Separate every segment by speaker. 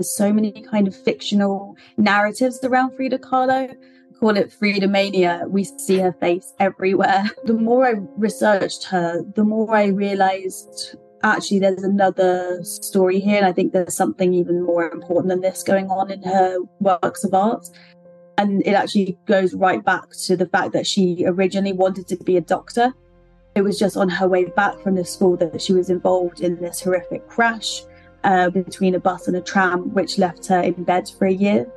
Speaker 1: so many kind of fictional narratives around Frida Kahlo. Call it Frida mania. We see her face everywhere. The more I researched her, the more I realized actually there's another story here. And I think there's something even more important than this going on in her works of art. And it actually goes right back to the fact that she originally wanted to be a doctor. It was just on her way back from the school that she was involved in this horrific crash uh, between a bus and a tram, which left her in bed for a year.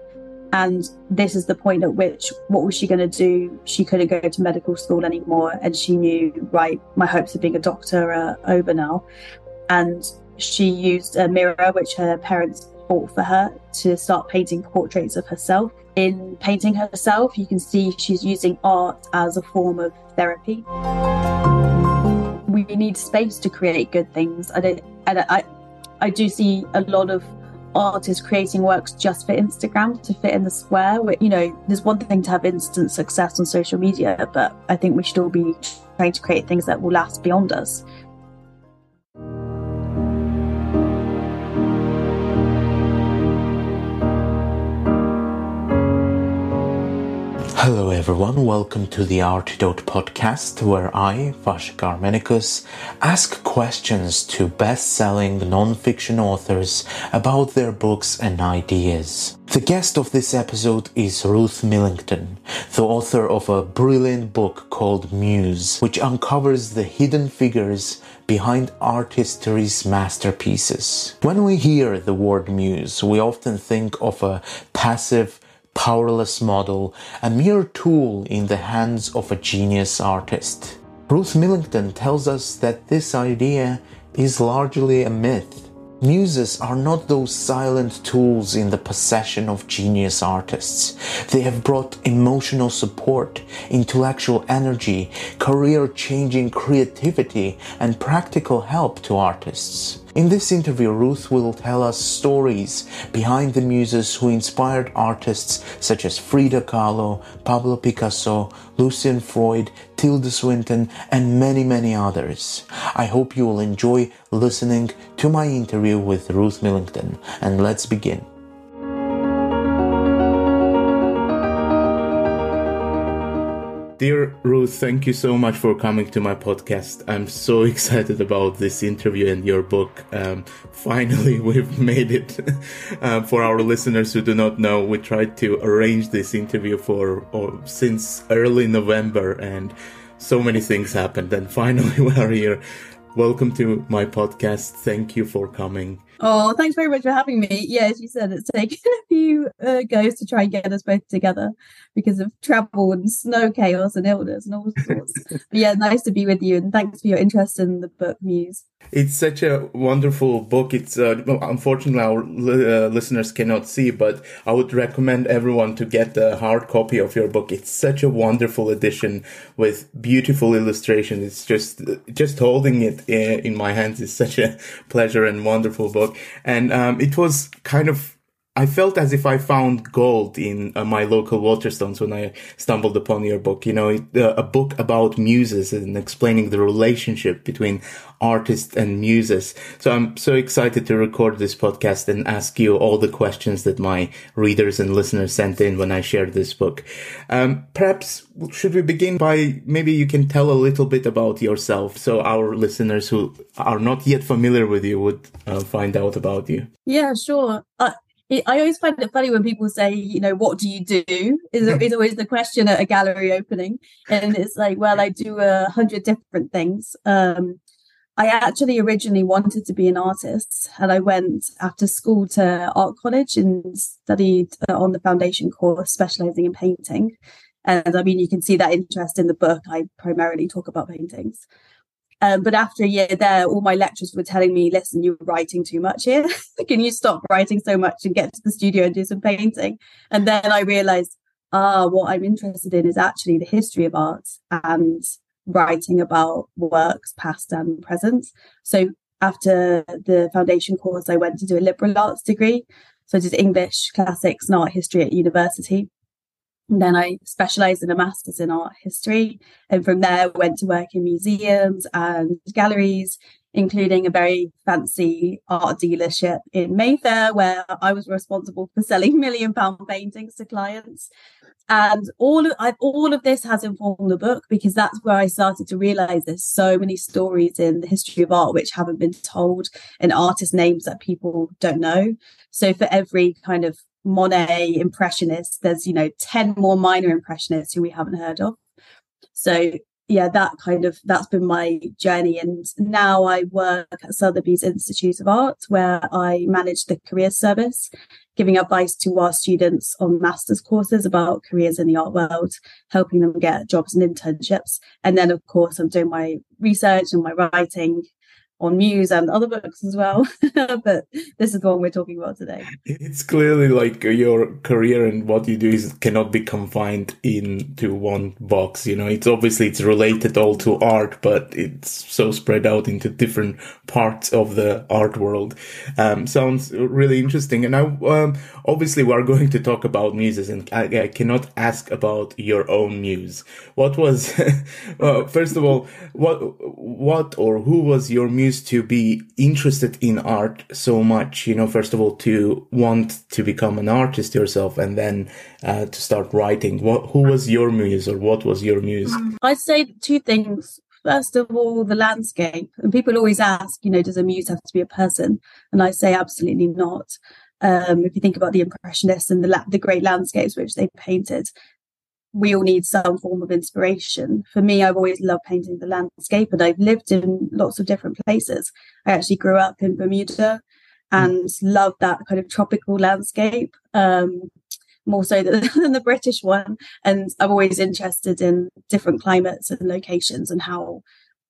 Speaker 1: And this is the point at which, what was she going to do? She couldn't go to medical school anymore. And she knew, right, my hopes of being a doctor are over now. And she used a mirror, which her parents bought for her, to start painting portraits of herself. In painting herself, you can see she's using art as a form of therapy. We need space to create good things. I don't, and I, I do see a lot of artists creating works just for Instagram to fit in the square. Where, you know, there's one thing to have instant success on social media, but I think we should all be trying to create things that will last beyond us.
Speaker 2: Hello everyone, welcome to the Artidote podcast where I, Vashik Armenicus, ask questions to best-selling non-fiction authors about their books and ideas. The guest of this episode is Ruth Millington, the author of a brilliant book called Muse, which uncovers the hidden figures behind art history's masterpieces. When we hear the word muse, we often think of a passive powerless model, a mere tool in the hands of a genius artist. Ruth Millington tells us that this idea is largely a myth. Muses are not those silent tools in the possession of genius artists. They have brought emotional support, intellectual energy, career changing creativity, and practical help to artists. In this interview, Ruth will tell us stories behind the muses who inspired artists such as Frida Kahlo, Pablo Picasso, Lucian Freud, Tilda Swinton, and many, many others. I hope you will enjoy listening to my interview with Ruth Millington, and let's begin. Dear Ruth, thank you so much for coming to my podcast. I'm so excited about this interview and your book. Um, finally, we've made it. uh, for our listeners who do not know, we tried to arrange this interview for or, since early November, and so many things happened. And finally, we are here. Welcome to my podcast. Thank you for coming.
Speaker 1: Oh, thanks very much for having me. Yeah, as you said, it's taken a few uh, goes to try and get us both together because of travel and snow chaos and illness and all sorts. but yeah, nice to be with you and thanks for your interest in the book Muse.
Speaker 2: It's such a wonderful book. It's uh, unfortunately our uh, listeners cannot see, but I would recommend everyone to get the hard copy of your book. It's such a wonderful edition with beautiful illustrations. It's just just holding it in, in my hands is such a pleasure and wonderful book and um, it was kind of I felt as if I found gold in uh, my local Waterstones when I stumbled upon your book. You know, uh, a book about muses and explaining the relationship between artists and muses. So I'm so excited to record this podcast and ask you all the questions that my readers and listeners sent in when I shared this book. Um, perhaps should we begin by maybe you can tell a little bit about yourself so our listeners who are not yet familiar with you would uh, find out about you.
Speaker 1: Yeah, sure. Uh, I always find it funny when people say, you know, what do you do? Is, is always the question at a gallery opening. And it's like, well, I do a hundred different things. Um, I actually originally wanted to be an artist and I went after school to art college and studied uh, on the foundation course, specializing in painting. And I mean, you can see that interest in the book. I primarily talk about paintings. Um, but after a year there, all my lecturers were telling me, listen, you're writing too much here. Can you stop writing so much and get to the studio and do some painting? And then I realized, ah, what I'm interested in is actually the history of art and writing about works past and present. So after the foundation course, I went to do a liberal arts degree. So I did English, classics, and art history at university. And then I specialized in a master's in art history. And from there, went to work in museums and galleries including a very fancy art dealership in Mayfair, where I was responsible for selling million pound paintings to clients. And all of I, all of this has informed the book because that's where I started to realize there's so many stories in the history of art which haven't been told, and artist names that people don't know. So for every kind of Monet impressionist, there's you know ten more minor impressionists who we haven't heard of. So yeah, that kind of that's been my journey. And now I work at Sotheby's Institute of Art, where I manage the career service, giving advice to our students on master's courses about careers in the art world, helping them get jobs and internships. And then, of course, I'm doing my research and my writing on Muse and other books as well. but this is the one we're talking about today.
Speaker 2: It's clearly like your career and what you do is cannot be confined into one box. You know, it's obviously it's related all to art, but it's so spread out into different parts of the art world. Um, sounds really interesting. And now, um, obviously, we are going to talk about muses, and I, I cannot ask about your own muse. What was, well, first of all, what, what or who was your muse? Used to be interested in art so much, you know, first of all, to want to become an artist yourself and then uh, to start writing? What, who was your muse or what was your muse?
Speaker 1: I'd say two things. First of all, the landscape. And people always ask, you know, does a muse have to be a person? And I say absolutely not. Um, if you think about the Impressionists and the, la- the great landscapes which they painted, we all need some form of inspiration. For me, I've always loved painting the landscape and I've lived in lots of different places. I actually grew up in Bermuda and loved that kind of tropical landscape, um, more so than, than the British one. And I'm always interested in different climates and locations and how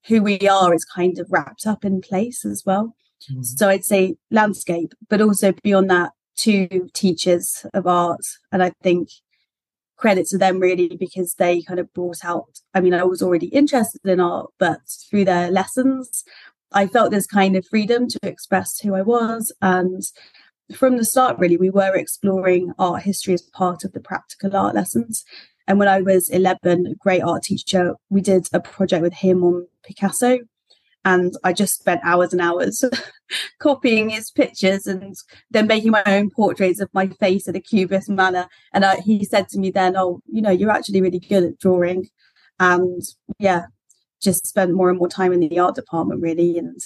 Speaker 1: who we are is kind of wrapped up in place as well. Mm. So I'd say landscape, but also beyond that, two teachers of art. And I think credit to them really because they kind of brought out i mean i was already interested in art but through their lessons i felt this kind of freedom to express who i was. And from the start really we were exploring art history as part of the practical art lessons. And when i was 11 a great art teacher we did a project with him on picasso and I just spent hours and hours copying his pictures and then making my own portraits of my face in a cubist manner. And uh, he said to me then, "Oh, you know, you're actually really good at drawing," and yeah, just spent more and more time in the art department really. And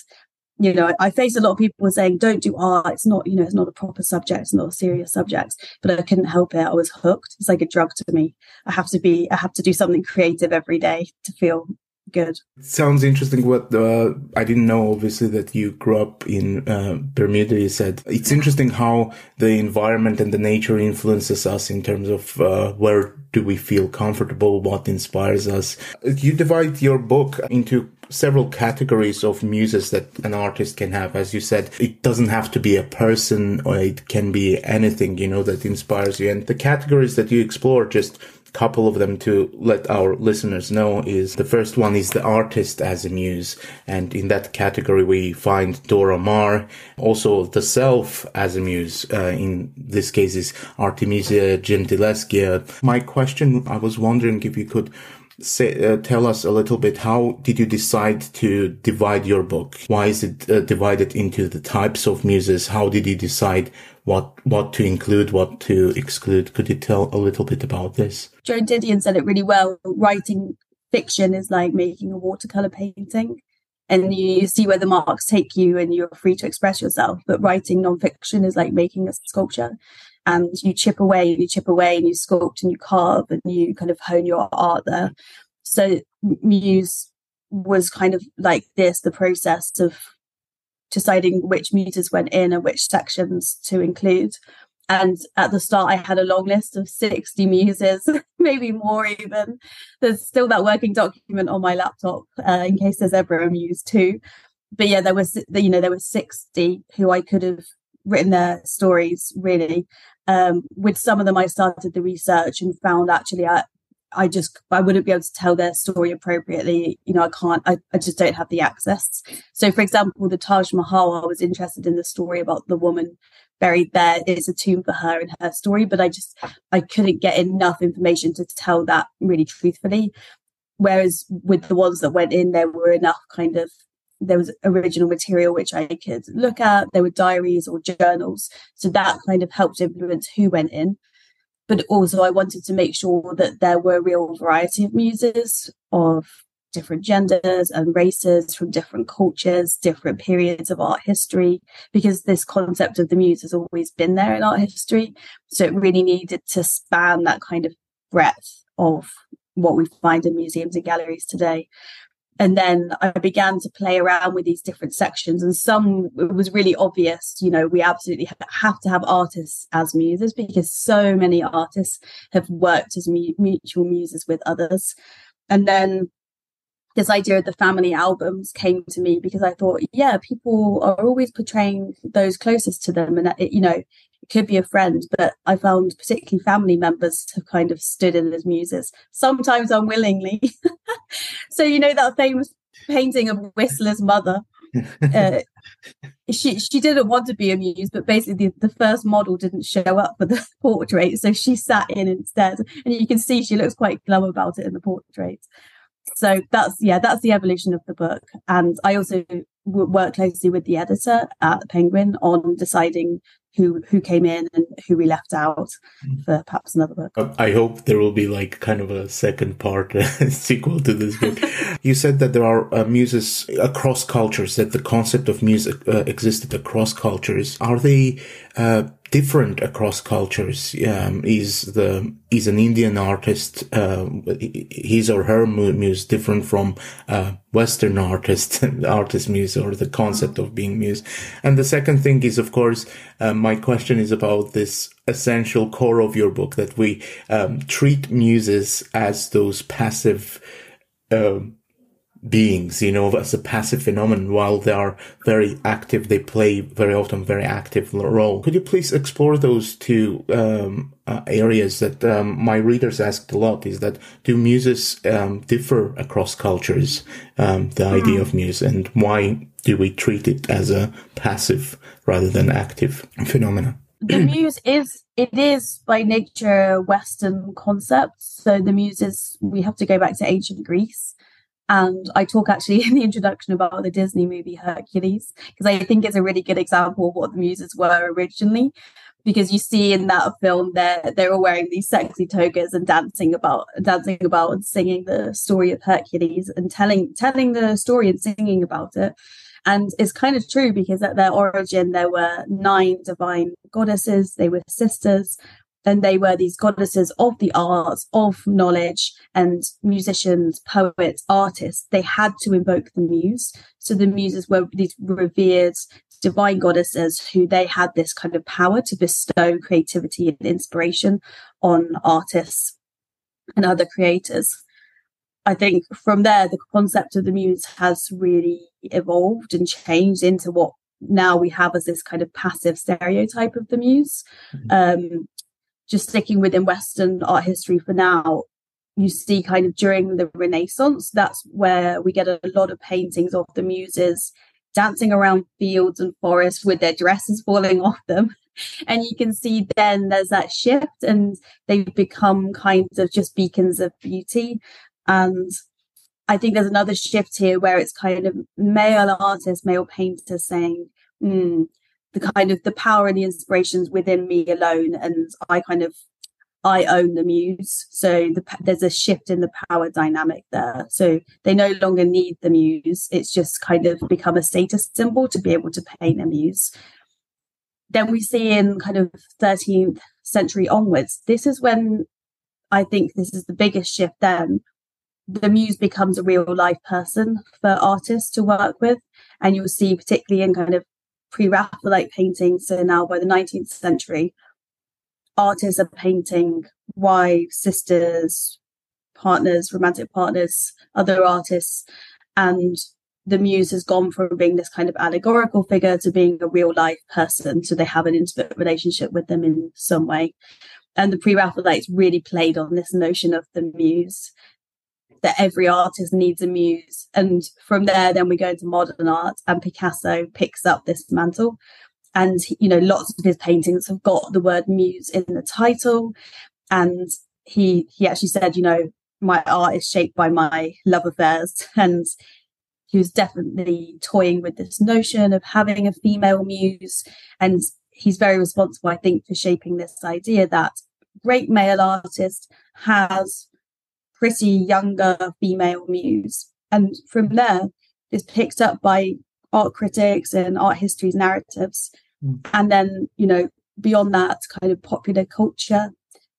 Speaker 1: you know, I faced a lot of people saying, "Don't do art. It's not, you know, it's not a proper subject. It's not a serious subject." But I couldn't help it. I was hooked. It's like a drug to me. I have to be. I have to do something creative every day to feel good.
Speaker 2: Sounds interesting. What uh, I didn't know, obviously, that you grew up in uh, Bermuda. You said it's interesting how the environment and the nature influences us in terms of uh, where do we feel comfortable, what inspires us. You divide your book into several categories of muses that an artist can have. As you said, it doesn't have to be a person or it can be anything, you know, that inspires you. And the categories that you explore just couple of them to let our listeners know is the first one is the artist as a muse. And in that category, we find Dora Maar, also the self as a muse. Uh, in this case is Artemisia Gentileschi. My question, I was wondering if you could say, uh, tell us a little bit how did you decide to divide your book why is it uh, divided into the types of muses how did you decide what what to include, what to exclude. Could you tell a little bit about this?
Speaker 1: Joan Didion said it really well. Writing fiction is like making a watercolor painting. And you see where the marks take you and you're free to express yourself. But writing nonfiction is like making a sculpture and you chip away and you chip away and you sculpt and you carve and you kind of hone your art there. So Muse was kind of like this, the process of deciding which muses went in and which sections to include. And at the start, I had a long list of 60 muses, maybe more even. There's still that working document on my laptop uh, in case there's ever a muse too. But yeah, there was, you know, there were 60 who I could have written their stories really. Um, with some of them, I started the research and found actually I, I just I wouldn't be able to tell their story appropriately. You know, I can't. I, I just don't have the access. So, for example, the Taj Mahal, I was interested in the story about the woman buried there. It's a tomb for her and her story, but I just I couldn't get enough information to tell that really truthfully. Whereas with the ones that went in, there were enough kind of there was original material which I could look at. There were diaries or journals. So that kind of helped influence who went in. But also, I wanted to make sure that there were a real variety of muses of different genders and races from different cultures, different periods of art history, because this concept of the muse has always been there in art history. So it really needed to span that kind of breadth of what we find in museums and galleries today and then I began to play around with these different sections. And some it was really obvious, you know, we absolutely have to have artists as muses because so many artists have worked as mu- mutual muses with others. And then this idea of the family albums came to me because I thought, yeah, people are always portraying those closest to them, and it, you know, it could be a friend, but I found particularly family members have kind of stood in as muses, sometimes unwillingly. so you know that famous painting of Whistler's mother. Uh, she she didn't want to be a muse, but basically the, the first model didn't show up for the portrait, so she sat in instead, and you can see she looks quite glum about it in the portrait so that's yeah that's the evolution of the book and i also work closely with the editor at the penguin on deciding who who came in and who we left out mm. for perhaps another book.
Speaker 2: Uh, I hope there will be like kind of a second part sequel to this book. you said that there are uh, muses across cultures, that the concept of music uh, existed across cultures. Are they uh, different across cultures? Um, is the is an Indian artist uh, his or her muse different from uh, Western artist artist muse or the concept of being muse? And the second thing is, of course, uh, my question is about this essential core of your book that we um, treat muses as those passive. Um, beings, you know, as a passive phenomenon while they are very active. They play very often very active role. Could you please explore those two um, uh, areas that um, my readers asked a lot? Is that do muses um, differ across cultures? Um, the mm. idea of muse and why do we treat it as a passive rather than active phenomenon?
Speaker 1: the muse is it is by nature western concept so the muses we have to go back to ancient greece and I talk actually in the introduction about the Disney movie Hercules, because I think it's a really good example of what the muses were originally. Because you see in that film they're they're all wearing these sexy togas and dancing about dancing about and singing the story of Hercules and telling telling the story and singing about it. And it's kind of true because at their origin there were nine divine goddesses, they were sisters, and they were these goddesses of the arts, of knowledge, and musicians, poets, artists. They had to invoke the muse. So the muses were these revered divine goddesses who they had this kind of power to bestow creativity and inspiration on artists and other creators. I think from there, the concept of the muse has really evolved and changed into what now we have as this kind of passive stereotype of the muse. Mm-hmm. Um, just sticking within Western art history for now, you see kind of during the Renaissance, that's where we get a lot of paintings of the muses dancing around fields and forests with their dresses falling off them. And you can see then there's that shift and they've become kind of just beacons of beauty. And I think there's another shift here where it's kind of male artists, male painters saying, mm, the kind of the power and the inspirations within me alone and i kind of i own the muse. So the, there's a shift in the power dynamic there. So they no longer need the muse. It's just kind of become a status symbol to be able to paint a muse. Then we see in kind of 13th century onwards this is when i think this is the biggest shift then. The muse becomes a real life person for artists to work with and you'll see particularly in kind of pre-Raphaelite paintings. So now by the 19th century, artists are painting wives, sisters, partners, romantic partners, other artists. And the muse has gone from being this kind of allegorical figure to being a real life person. So they have an intimate relationship with them in some way. And the pre Raphaelites really played on this notion of the muse that every artist needs a muse. And from there, then we go into modern art, and Picasso picks up this mantle. And, you know, lots of his paintings have got the word muse in the title. And he, he actually said, you know, my art is shaped by my love affairs. And he was definitely toying with this notion of having a female muse. And he's very responsible, I think, for shaping this idea that great male artist has pretty younger female muse. And from there, is picked up by art critics and art history's narratives. Mm. And then, you know, beyond that, kind of popular culture,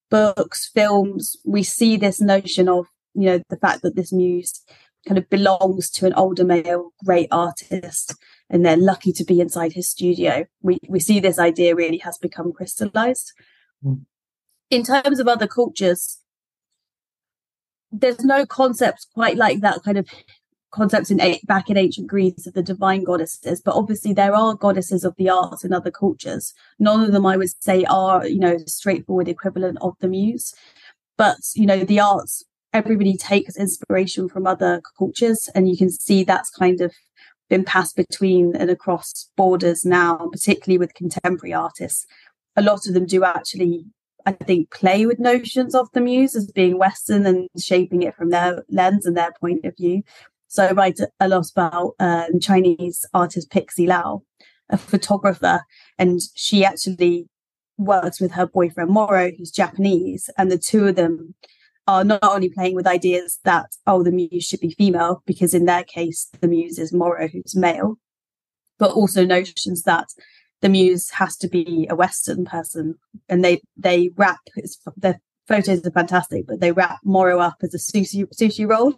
Speaker 1: books, films, we see this notion of, you know, the fact that this muse kind of belongs to an older male great artist and they're lucky to be inside his studio. We we see this idea really has become crystallized. Mm. In terms of other cultures, there's no concepts quite like that kind of concepts in back in ancient Greece of the divine goddesses, but obviously there are goddesses of the arts in other cultures. None of them, I would say, are you know straightforward equivalent of the muse. But you know, the arts, everybody takes inspiration from other cultures, and you can see that's kind of been passed between and across borders now, particularly with contemporary artists. A lot of them do actually I think, play with notions of the muse as being Western and shaping it from their lens and their point of view. So I write a lot about um, Chinese artist Pixy Liao, a photographer, and she actually works with her boyfriend Moro, who's Japanese, and the two of them are not only playing with ideas that oh the muse should be female because in their case the muse is Moro who's male, but also notions that the muse has to be a Western person, and they they wrap their photos are fantastic, but they wrap Moro up as a sushi sushi roll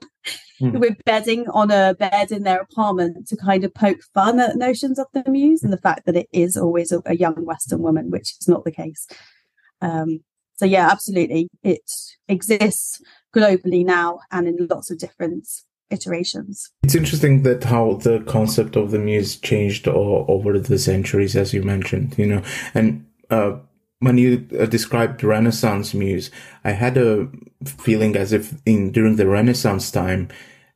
Speaker 1: mm. with bedding on a bed in their apartment to kind of poke fun at notions of the muse and the fact that it is always a, a young Western woman, which is not the case. Um, so yeah, absolutely, it exists globally now and in lots of different iterations.
Speaker 3: It's interesting that how the concept of the muse changed all, over the centuries, as you mentioned, you know, and uh, when you uh, described Renaissance muse, I had a feeling as if in during the Renaissance time,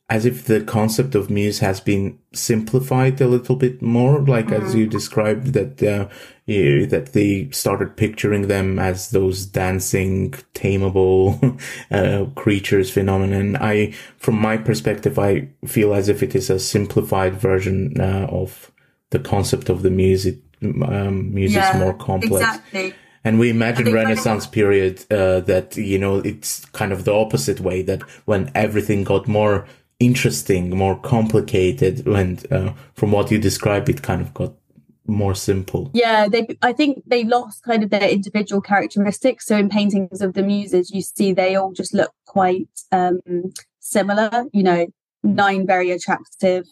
Speaker 3: as if the concept of muse has been simplified a little bit more, like mm. as you described that uh, you, that they started picturing them as those dancing, tameable uh, creatures phenomenon. I, from my perspective, I feel as if it is a simplified version uh, of the concept of the muse. It, um, muse yeah, is more complex.
Speaker 1: Exactly.
Speaker 3: And we imagine Renaissance period uh, that you know it's kind of the opposite way that when everything got more interesting, more complicated, when uh, from what you describe, it kind of got more simple.
Speaker 1: Yeah, they. I think they lost kind of their individual characteristics. So in paintings of the muses, you see they all just look quite um, similar. You know, nine very attractive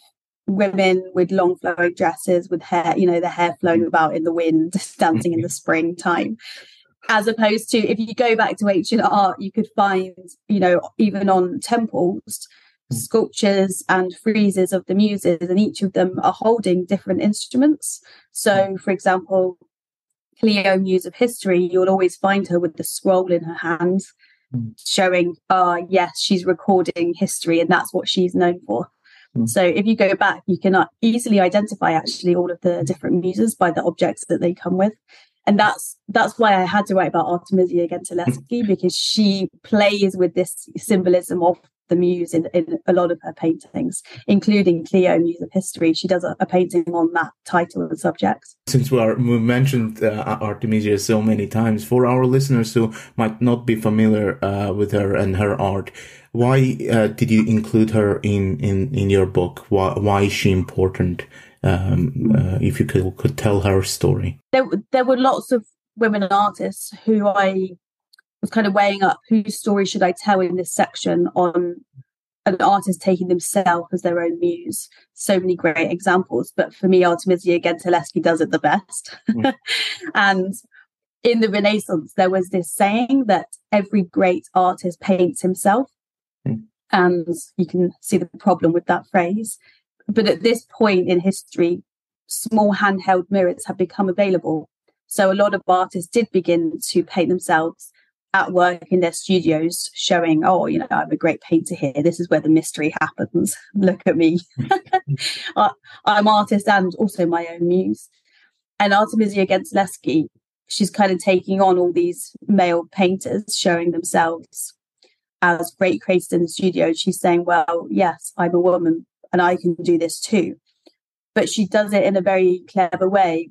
Speaker 1: women with long flowing dresses with hair, you know, the hair flowing about in the wind, dancing in the springtime. As opposed to if you go back to ancient art, you could find, you know, even on temples, sculptures and friezes of the muses, and each of them are holding different instruments. So, for example, Clio, Muse of History, you'll always find her with the scroll in her hand, mm. showing, ah, uh, yes, she's recording history, and that's what she's known for. Mm. So if you go back, you can uh, easily identify actually all of the different muses by the objects that they come with. And that's that's why I had to write about Artemisia Gentileschi because she plays with this symbolism of the muse in, in a lot of her paintings, including Clio, Muse of History. She does a, a painting on that title and subject.
Speaker 3: Since we, are, we mentioned uh, Artemisia so many times, for our listeners who might not be familiar uh, with her and her art, why uh, did you include her in, in, in your book? Why, why is she important? Um, uh, if you could, could tell her story.
Speaker 1: There, there were lots of women artists who I was kind of weighing up whose story should I tell in this section on an artist taking themselves as their own muse. So many great examples, but for me, Artemisia Gentileschi does it the best. Mm. and in the Renaissance, there was this saying that every great artist paints himself. Mm. And you can see the problem with that phrase. But at this point in history, small handheld mirrors have become available. So a lot of artists did begin to paint themselves at work in their studios showing, oh, you know, I'm a great painter here. This is where the mystery happens. Look at me. I'm artist and also my own muse. And Artemisia Gentileschi, she's kind of taking on all these male painters showing themselves as great creators in the studio. She's saying, well, yes, I'm a woman. and I can do this too. But she does it in a very clever way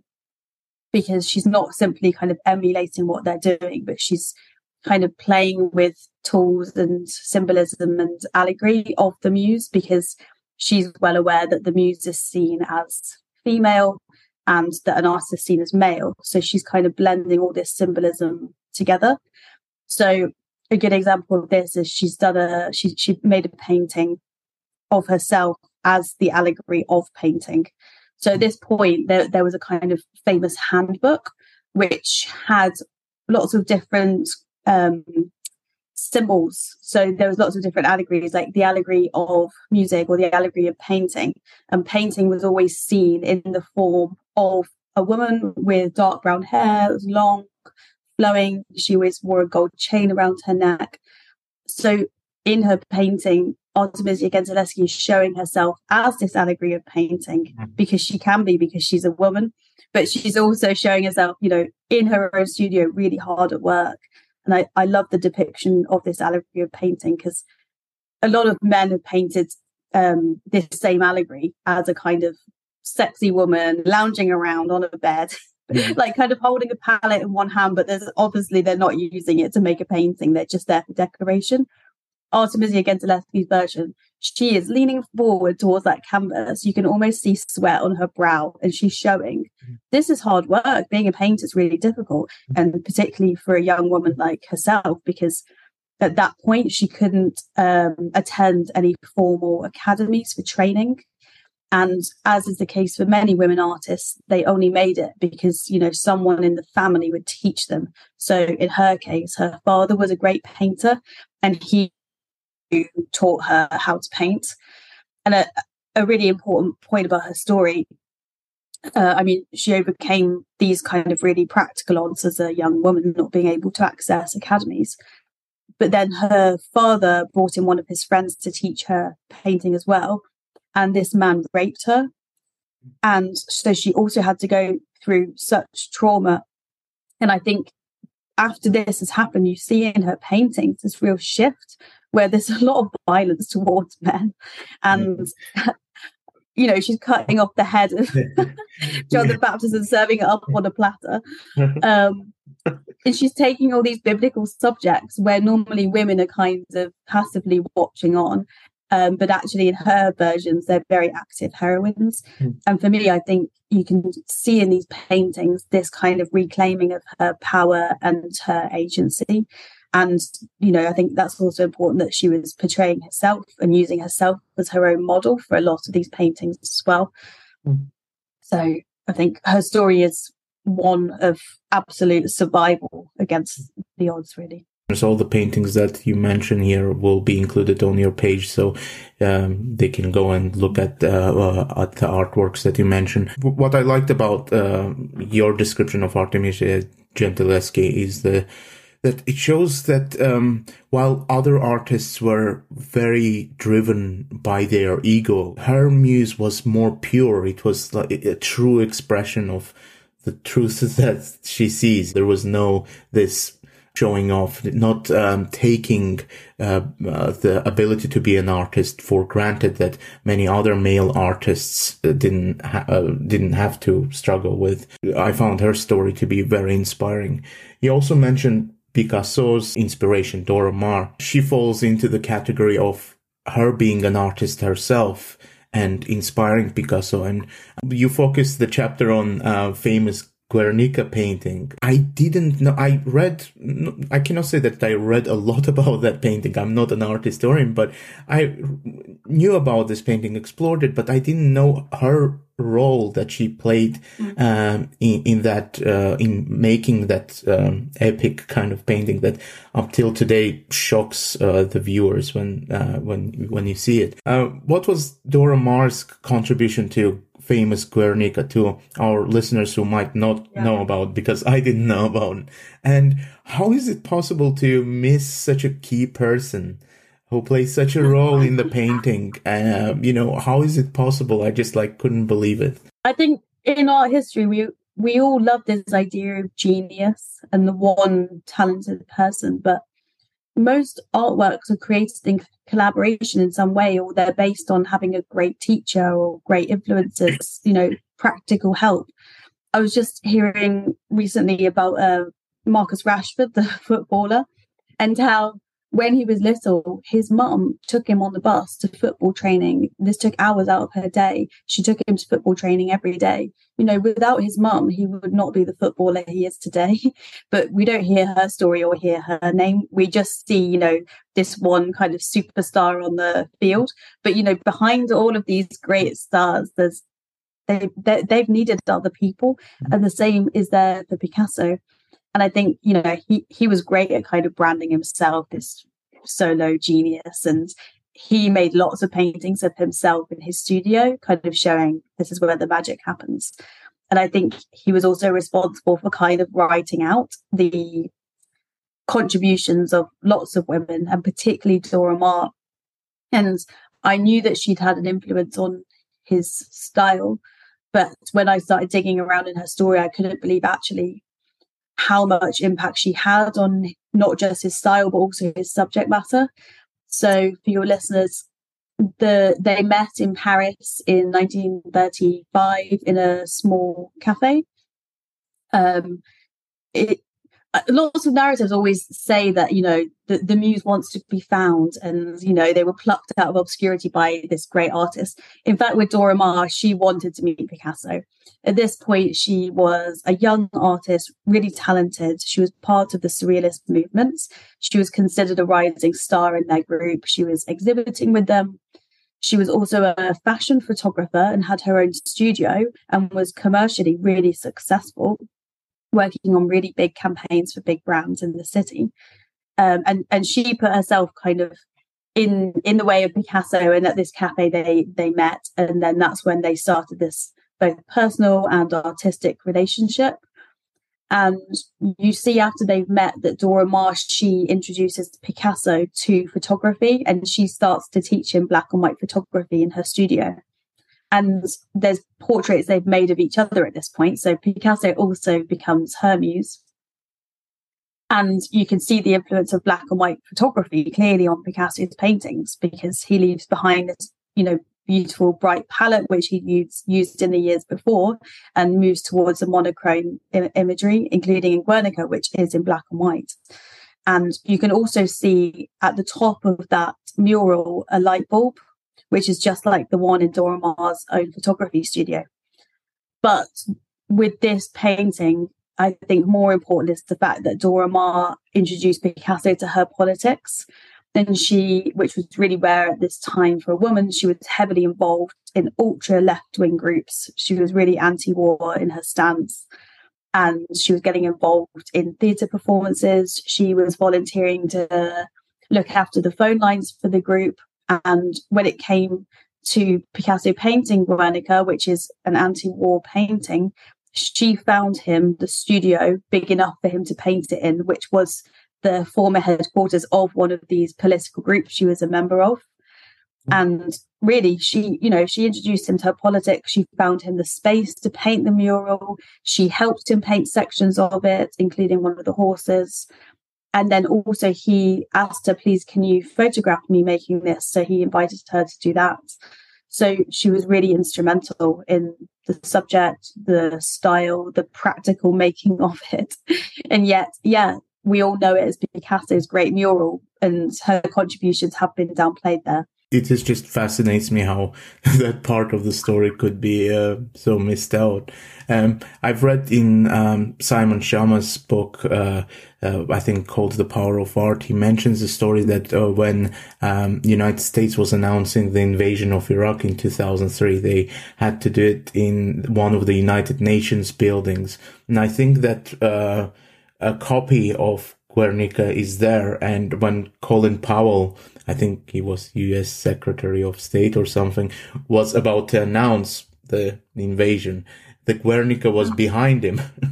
Speaker 1: because she's not simply kind of emulating what they're doing, but she's kind of playing with tools and symbolism and allegory of the muse because she's well aware that the muse is seen as female and that an artist is seen as male. So she's kind of blending all this symbolism together. So a good example of this is she's done a she she made a painting of herself as the allegory of painting. So at this point there there was a kind of famous handbook which had lots of different um, symbols. So there was lots of different allegories, like the allegory of music or the allegory of painting. And painting was always seen in the form of a woman with dark brown hair, it was long, flowing. She always wore a gold chain around her neck. So in her painting, Artemisia Gentileschi is showing herself as this allegory of painting mm-hmm. because she can be, because she's a woman, but she's also showing herself, you know, in her own studio, really hard at work. And I, I love the depiction of this allegory of painting because a lot of men have painted um, this same allegory as a kind of sexy woman lounging around on a bed, like kind of holding a palette in one hand, but there's obviously they're not using it to make a painting, they're just there for decoration. Artemisia Gentileschi's version, she is leaning forward towards that canvas. You can almost see sweat on her brow, and she's showing. This is hard work. Being a painter is really difficult, and particularly for a young woman like herself, because at that point she couldn't um, attend any formal academies for training. And as is the case for many women artists, they only made it because, you know, someone in the family would teach them. So in her case, her father was a great painter and he taught her how to paint. And a, a really important point about her story uh, I mean, she overcame these kind of really practical odds as a young woman, not being able to access academies. But then her father brought in one of his friends to teach her painting as well. And this man raped her. And so she also had to go through such trauma. And I think after this has happened, you see in her paintings this real shift where there's a lot of violence towards men. And, you know, she's cutting off the head of John the Baptist and serving it up on a platter. Um, and she's taking all these biblical subjects where normally women are kind of passively watching on. Um, but actually, in her versions, they're very active heroines. Mm. And for me, I think you can see in these paintings this kind of reclaiming of her power and her agency. And, you know, I think that's also important that she was portraying herself and using herself as her own model for a lot of these paintings as well. Mm. So I think her story is one of absolute survival against the odds, really.
Speaker 2: So All the paintings that you mentioned here will be included on your page, so um, they can go and look at uh, uh, at the artworks that you mentioned. What I liked about uh, your description of Artemisia Gentileschi is the that it shows that um, while other artists were very driven by their ego, her muse was more pure. It was like a true expression of the truth that she sees. There was no this showing off, not um, taking uh, uh, the ability to be an artist for granted that many other male artists uh, didn't ha- uh, didn't have to struggle with. I found her story to be very inspiring. You also mentioned Picasso's inspiration, Dora Maar. She falls into the category of her being an artist herself and inspiring Picasso. And you focus the chapter on uh, famous Guernica painting. I didn't know. I read. I cannot say that I read a lot about that painting. I'm not an art historian, but I knew about this painting, explored it, but I didn't know her role that she played mm-hmm. um, in, in that uh, in making that um, epic kind of painting that up till today shocks uh, the viewers when uh, when when you see it. Uh, what was Dora Maar's contribution to famous Guernica to our listeners who might not yeah. know about because I didn't know about. And how is it possible to miss such a key person who plays such a role in the painting? Uh, you know, how is it possible? I just like couldn't believe it.
Speaker 1: I think in art history, we we all love this idea of genius and the one talented person, but most artworks are created in collaboration in some way, or they're based on having a great teacher or great influences, you know, practical help. I was just hearing recently about uh, Marcus Rashford, the footballer, and how when he was little, his mum took him on the bus to football training. This took hours out of her day. She took him to football training every day. You know, without his mum, he would not be the footballer he is today. But we don't hear her story or hear her name. We just see, you know, this one kind of superstar on the field. But, you know, behind all of these great stars, there's they, they they've needed other people. Mm-hmm. And the same is there for Picasso and I think you know he he was great at kind of branding himself this solo genius, and he made lots of paintings of himself in his studio, kind of showing this is where the magic happens. And I think he was also responsible for kind of writing out the contributions of lots of women, and particularly Dora Maar. And I knew that she'd had an influence on his style. But when I started digging around in her story, I couldn't believe actually how much impact she had on not just his style but also his subject matter. So for your listeners, the they met in Paris in 1935 in a small cafe. Um, it Uh, lots of narratives always say that you know the, the muse wants to be found and you know they were plucked out of obscurity by this great artist. In fact with dora maar she wanted to meet picasso. At this point she was a young artist really talented. She was part of the surrealist movements. She was considered a rising star in their group. She was exhibiting with them. She was also a fashion photographer and had her own studio and was commercially really successful working on really big campaigns for big brands in the city. Um, and and she put herself kind of in in the way of Picasso, and at this cafe they they met, and then that's when they started this both personal and artistic relationship. And you see after they've met that Dora Maar she introduces Picasso to photography, and she starts to teach him black and white photography in her studio and there's portraits they've made of each other at this point. So Picasso also becomes her muse. And you can see the influence of black and white photography clearly on Picasso's paintings because he leaves behind this, you know, beautiful bright palette which he used used in the years before and moves towards a monochrome Im- imagery, including in Guernica, which is in black and white. And you can also see at the top of that mural a light bulb which is just like the one in Dora Maar's own photography studio. But with this painting, I think more important is the fact that Dora Maar introduced Picasso to her politics. And she, which was really rare at this time for a woman, she was heavily involved in ultra left wing groups. She was really anti war in her stance. And she was getting involved in theatre performances. She was volunteering to look after the phone lines for the group. And when it came to Picasso painting Guernica, which is an anti war painting, she found him the studio big enough for him to paint it in, which was the former headquarters of one of these political groups she was a member of. Mm. And really, she, you know, she introduced him to her politics. She found him the space to paint the mural. She helped him paint sections of it, including one of the horses and then also he asked her please can you photograph me making this? So he invited her to do that. So she was really instrumental in the subject the style the practical making of it. And yet yeah we all know it as picasso's great mural and her contributions have been downplayed there
Speaker 2: it just fascinates me how that part of the story could be uh, so missed out. Um, I've read in um, Simon Schama's book, uh, uh, I think called "The Power of Art." He mentions the story that uh, when um, United States was announcing the invasion of Iraq in 2003, they had to do it in one of the United Nations buildings, and I think that uh, a copy of Guernica is there. And when Colin Powell, I think he was U.S. Secretary of State or something, was about to announce the invasion, the Guernica was behind him.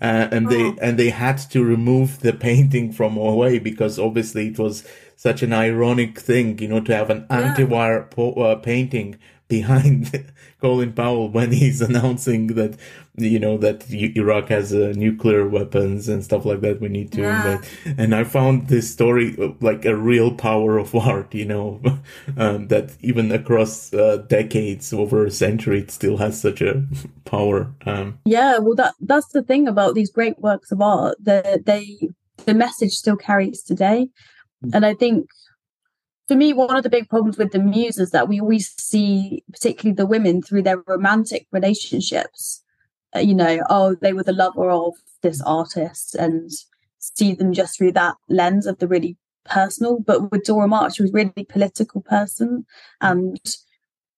Speaker 2: uh, and they, oh. and they had to remove the painting from away because obviously it was such an ironic thing, you know, to have an anti-war po- uh, painting behind Colin Powell when he's announcing that you know that Iraq has uh, nuclear weapons and stuff like that. We need to yeah. And I found this story uh, like a real power of art. You know, um, that even across uh, decades, over a century, it still has such a power. Um,
Speaker 1: yeah, well, that that's the thing about these great works of art. That they the message still carries today, mm. and I think for me, one of the big problems with the muse is that we always see, particularly the women, through their romantic relationships. Uh, you know, oh, they were the lover of this artist, and see them just through that lens of the really personal. But with Dora Maar, she was really political person, and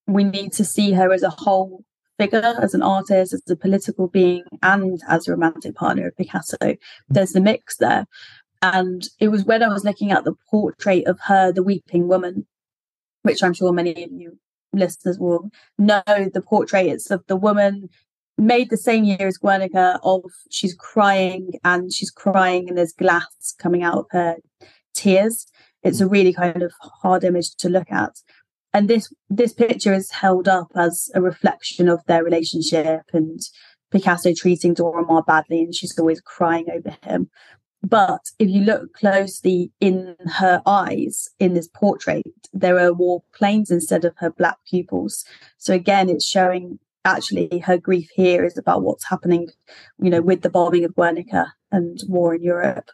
Speaker 1: we need to see her as a whole figure, as an artist, as a political being, and as a romantic partner of Picasso. There's the mix there. And it was when I was looking at the portrait of her, the weeping woman, which I'm sure many of you listeners will know the portrait. It's of the woman made the same year as Guernica of she's crying and she's crying and there's glass coming out of her tears. It's a really kind of hard image to look at. And this this picture is held up as a reflection of their relationship and Picasso treating Dora Maar badly and she's always crying over him. But if you look closely in her eyes in this portrait, there are war planes instead of her black pupils. So again, it's showing actually her grief here is about what's happening, you know, with the bombing of Guernica and war in Europe.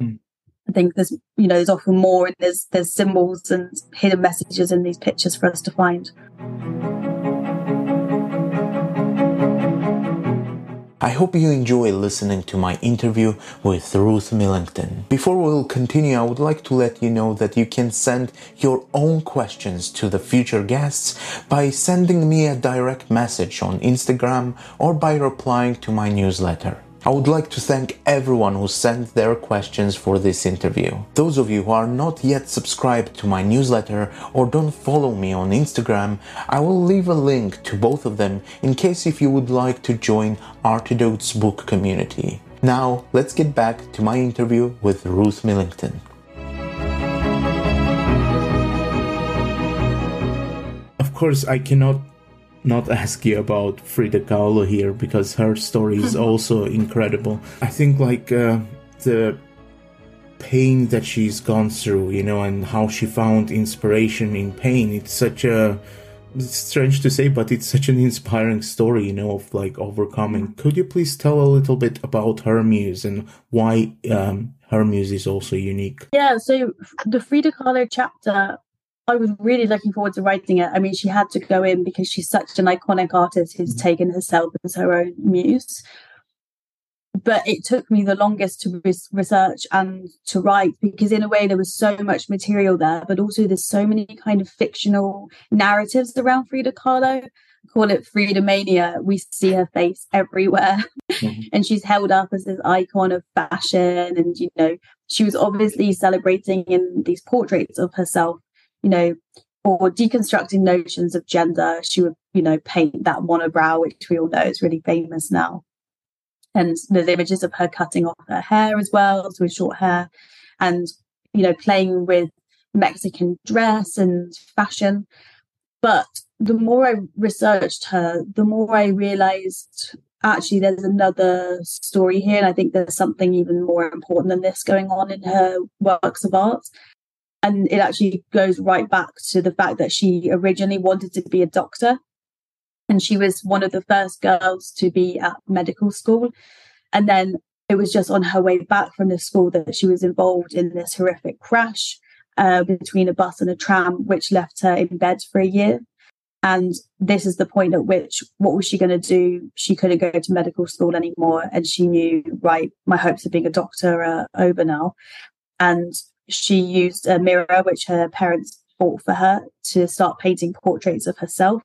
Speaker 1: Mm. I think there's, you know, there's often more and there's there's symbols and hidden messages in these pictures for us to find.
Speaker 2: I hope you enjoy listening to my interview with Ruth Millington. Before we'll continue, I would like to let you know that you can send your own questions to the future guests by sending me a direct message on Instagram or by replying to my newsletter. I would like to thank everyone who sent their questions for this interview. Those of you who are not yet subscribed to my newsletter or don't follow me on Instagram, I will leave a link to both of them in case if you would like to join Artidote's book community. Now, let's get back to my interview with Ruth Millington. Of course, I cannot not ask you about Frida Kahlo here because her story is also incredible. I think like uh, the pain that she's gone through, you know, and how she found inspiration in pain. It's such a it's strange to say, but it's such an inspiring story, you know, of like overcoming. Could you please tell a little bit about her muse and why um, her muse is also unique?
Speaker 1: Yeah, so the Frida Kahlo chapter I was really looking forward to writing it. I mean, she had to go in because she's such an iconic artist who's mm-hmm. taken herself as her own muse. But it took me the longest to re- research and to write because, in a way, there was so much material there, but also there's so many kind of fictional narratives around Frida Kahlo. Call it Frida Mania. We see her face everywhere, mm-hmm. and she's held up as this icon of fashion. And you know, she was obviously celebrating in these portraits of herself you know, or deconstructing notions of gender. She would, you know, paint that monobrow, which we all know is really famous now. And there's images of her cutting off her hair as well, so with short hair, and you know, playing with Mexican dress and fashion. But the more I researched her, the more I realized actually there's another story here. And I think there's something even more important than this going on in her works of art and it actually goes right back to the fact that she originally wanted to be a doctor and she was one of the first girls to be at medical school. And then it was just on her way back from the school that she was involved in this horrific crash uh, between a bus and a tram which left her in bed for a year. And this is the point at which what was she going to do? She couldn't go to medical school anymore and she knew right my hopes of being a doctor are over now. And she used a mirror which her parents bought for her to start painting portraits of herself.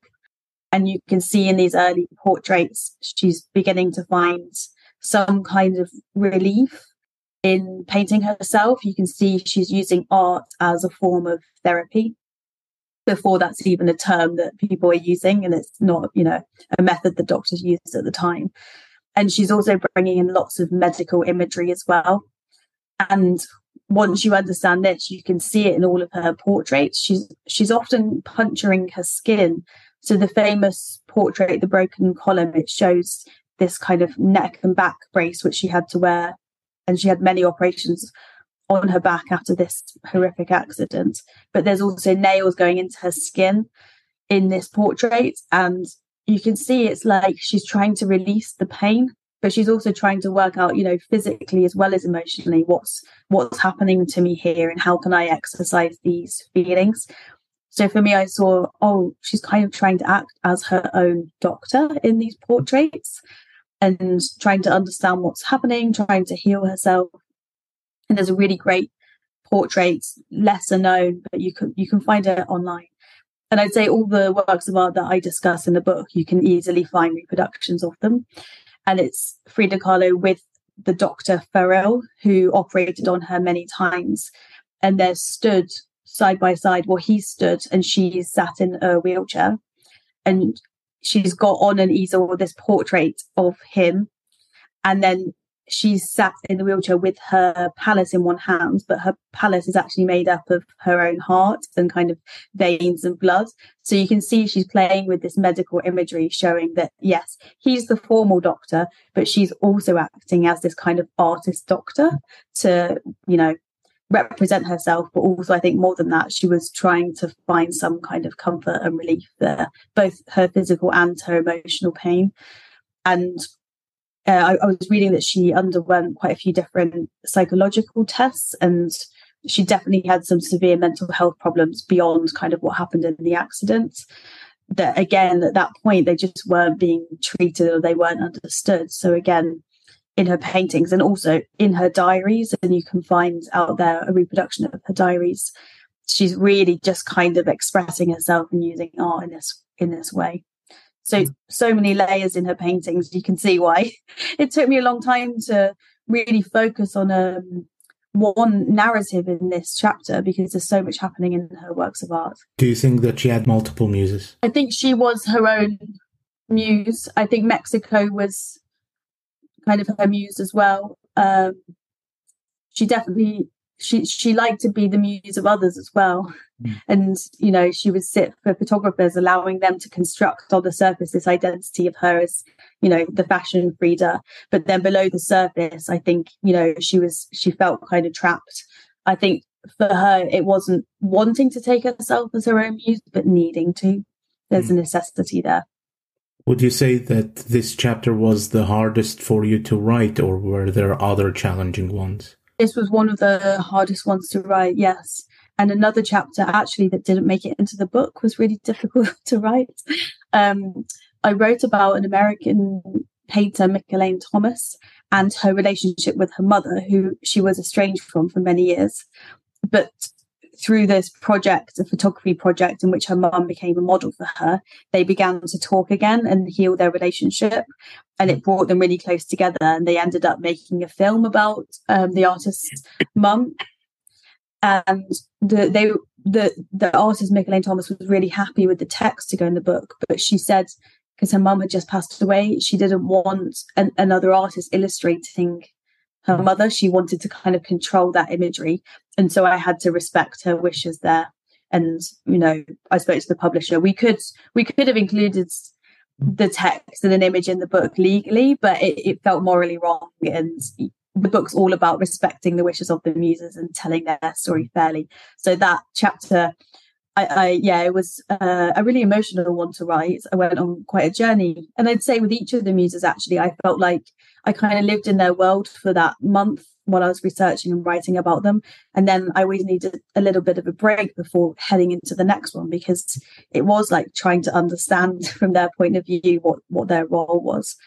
Speaker 1: And you can see in these early portraits, she's beginning to find some kind of relief in painting herself. You can see she's using art as a form of therapy before that's even a term that people are using. And it's not, you know, a method that doctors used at the time. And she's also bringing in lots of medical imagery as well. And once you understand this, you can see it in all of her portraits. She's she's often puncturing her skin So the famous portrait, The Broken Column, it shows this kind of neck and back brace which she had to wear, and she had many operations on her back after this horrific accident. But there's also nails going into her skin in this portrait, and you can see it's like she's trying to release the pain but she's also trying to work out you know physically as well as emotionally what's what's happening to me here and how can i exercise these feelings. So for me i saw oh she's kind of trying to act as her own doctor in these portraits and trying to understand what's happening trying to heal herself. And there's a really great portrait lesser known but you can you can find it online. And I'd say all the works of art that I discuss in the book, you can easily find reproductions of them. And it's Frida Kahlo with the doctor Farill, who operated on her many times. And they're stood side by side. Well, he stood and she sat in a wheelchair. And she's got on an easel this portrait of him. And then she's sat in the wheelchair with her palace in one hand, but her palace is actually made up of her own heart and kind of veins and blood. So you can see she's playing with this medical imagery, showing that yes, he's the formal doctor, but she's also acting as this kind of artist doctor to, you know, represent herself. But also, I think more than that, she was trying to find some kind of comfort and relief there, both her physical and her emotional pain. And uh, I, I, was reading that she underwent quite a few different psychological tests and she definitely had some severe mental health problems beyond kind of what happened in the accident. That again at that point they just weren't being treated or they weren't understood. So again in her paintings and also in her diaries and you can find out there a reproduction of her diaries she's really just kind of expressing herself and using art in this in this way so so many layers in her paintings. You can see why it took me a long time to really focus on um, one narrative in this chapter because there's so much happening in her works of art.
Speaker 2: Do you think that she had multiple muses?
Speaker 1: I think she was her own muse. I think Mexico was kind of her muse as well. Um, she definitely she she liked to be the muse of others as well. And you know she would sit for photographers allowing them to construct on the surface this identity of her as you know the fashion frida but then below the surface i think you know she was she felt kind of trapped. I think for her it wasn't wanting to take herself as her own muse but needing to. There's mm. a necessity there.
Speaker 2: Would you say that this chapter was the hardest for you to write or were there other challenging ones?
Speaker 1: This was one of the hardest ones to write, yes. And another chapter actually that didn't make it into the book was really difficult to write. Um, I wrote about an American painter, Mickalene Thomas, and her relationship with her mother, who she was estranged from for many years. But through this project, a photography project in which her mum became a model for her, they began to talk again and heal their relationship. And it brought them really close together. And they ended up making a film about um, the artist's mum. And the they the the artist Mickalene Thomas was really happy with the text to go in the book, but she said because her mum had just passed away, she didn't want an, another artist illustrating her mother. She wanted to kind of control that imagery. And so I had to respect her wishes there. And, you know, I spoke to the publisher. We could we could have included the text and an image in the book legally, but it, it felt morally wrong. And the book's all about respecting the wishes of the muses and telling their story fairly. So that chapter I, I, yeah, it was uh, a really emotional one to write. I went on quite a journey, and I'd say with each of the muses, actually, I felt like I kind of lived in their world for that month while I was researching and writing about them, and then I always needed a little bit of a break before heading into the next one because it was like trying to understand from their point of view what what their role was.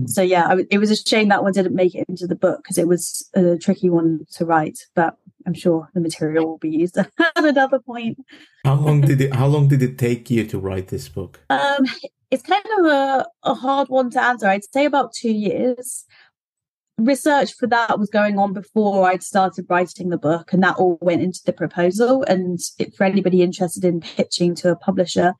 Speaker 1: Mm. So yeah, I, it was a shame that one didn't make it into the book because it was a tricky one to write, but I'm sure the material will be used at another point.
Speaker 2: How long did it? How long did it take you to write this book?
Speaker 1: Um, it's kind of a, a hard one to answer. I'd say about two years. Research for that was going on before I'd started writing the book, and that all went into the proposal. And it, for anybody interested in pitching to a publisher,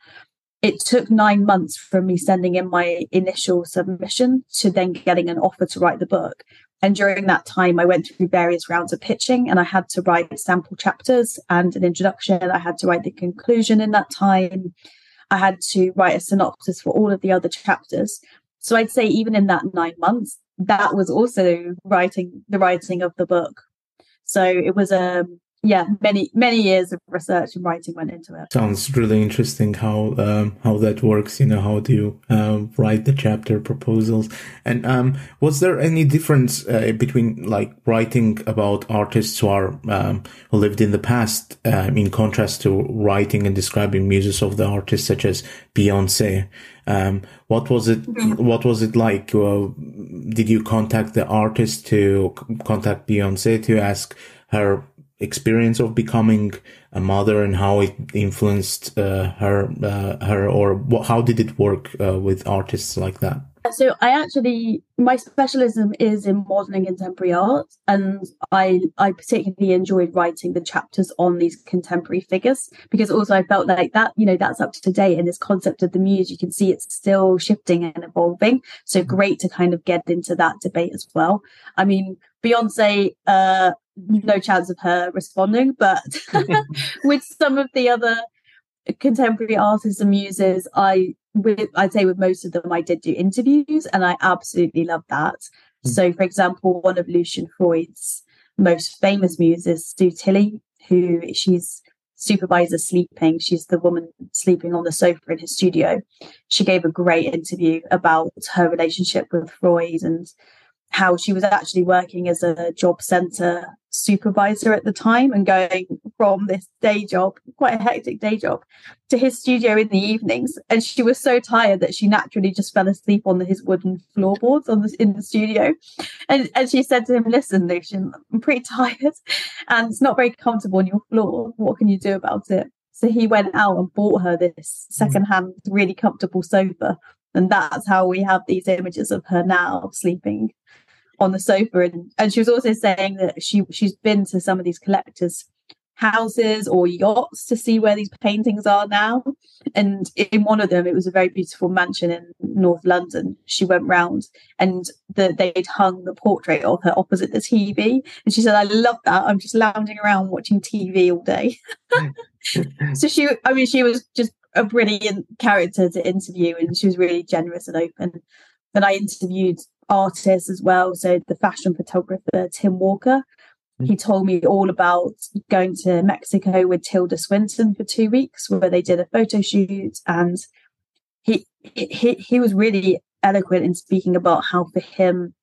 Speaker 1: it took nine months from me sending in my initial submission to then getting an offer to write the book. And during that time, I went through various rounds of pitching and I had to write sample chapters and an introduction. I had to write the conclusion in that time. I had to write a synopsis for all of the other chapters. So I'd say even in that nine months, that was also writing the writing of the book. So it was a um, yeah, many many years of research and writing went into it.
Speaker 2: Sounds really interesting how um, how that works. You know, how do you um, write the chapter proposals? And um, was there any difference uh, between like writing about artists who are um, who lived in the past, um, in contrast to writing and describing muses of the artists such as Beyonce? Um, what was it? Mm-hmm. What was it like? Uh, did you contact the artist to contact Beyonce to ask her experience of becoming a mother and how it influenced uh, her uh, her or what, how did it work uh, with artists like that?
Speaker 1: So i actually my specialism is in modeling contemporary art and i i particularly enjoyed writing the chapters on these contemporary figures because also i felt like that you know that's up to date and this concept of the muse you can see it's still shifting and evolving. So great to kind of get into that debate as well. I mean beyonce uh no chance of her responding. But with some of the other contemporary artists and muses, I with I'd say with most of them I did do interviews and I absolutely love that. Mm. So for example, one of Lucian Freud's most famous muses, Sue Tilley, who she's supervisor sleeping. She's the woman sleeping on the sofa in his studio. She gave a great interview about her relationship with Freud and how she was actually working as a job center supervisor at the time and going from this day job, quite a hectic day job, to his studio in the evenings. And she was so tired that she naturally just fell asleep on his wooden floorboards on the, in the studio. And, and she said to him, Listen, Lucian, I'm pretty tired and it's not very comfortable on your floor. What can you do about it? So he went out and bought her this secondhand, really comfortable sofa. And that's how we have these images of her now sleeping on the sofa and, and she was also saying that she she's been to some of these collectors houses or yachts to see where these paintings are now. And in one of them it was a very beautiful mansion in north london. She went round and the, they'd hung the portrait of her opposite the tv and she said i love that. I'm just lounging around watching tv all day. So she i mean she was just a brilliant character to interview and she was really generous and open. And i interviewed artists as well. So the fashion photographer Tim Walker, mm. he told me all about going to Mexico with Tilda Swinton for two weeks, where they did a photo shoot, and he he he was really eloquent in speaking about how for him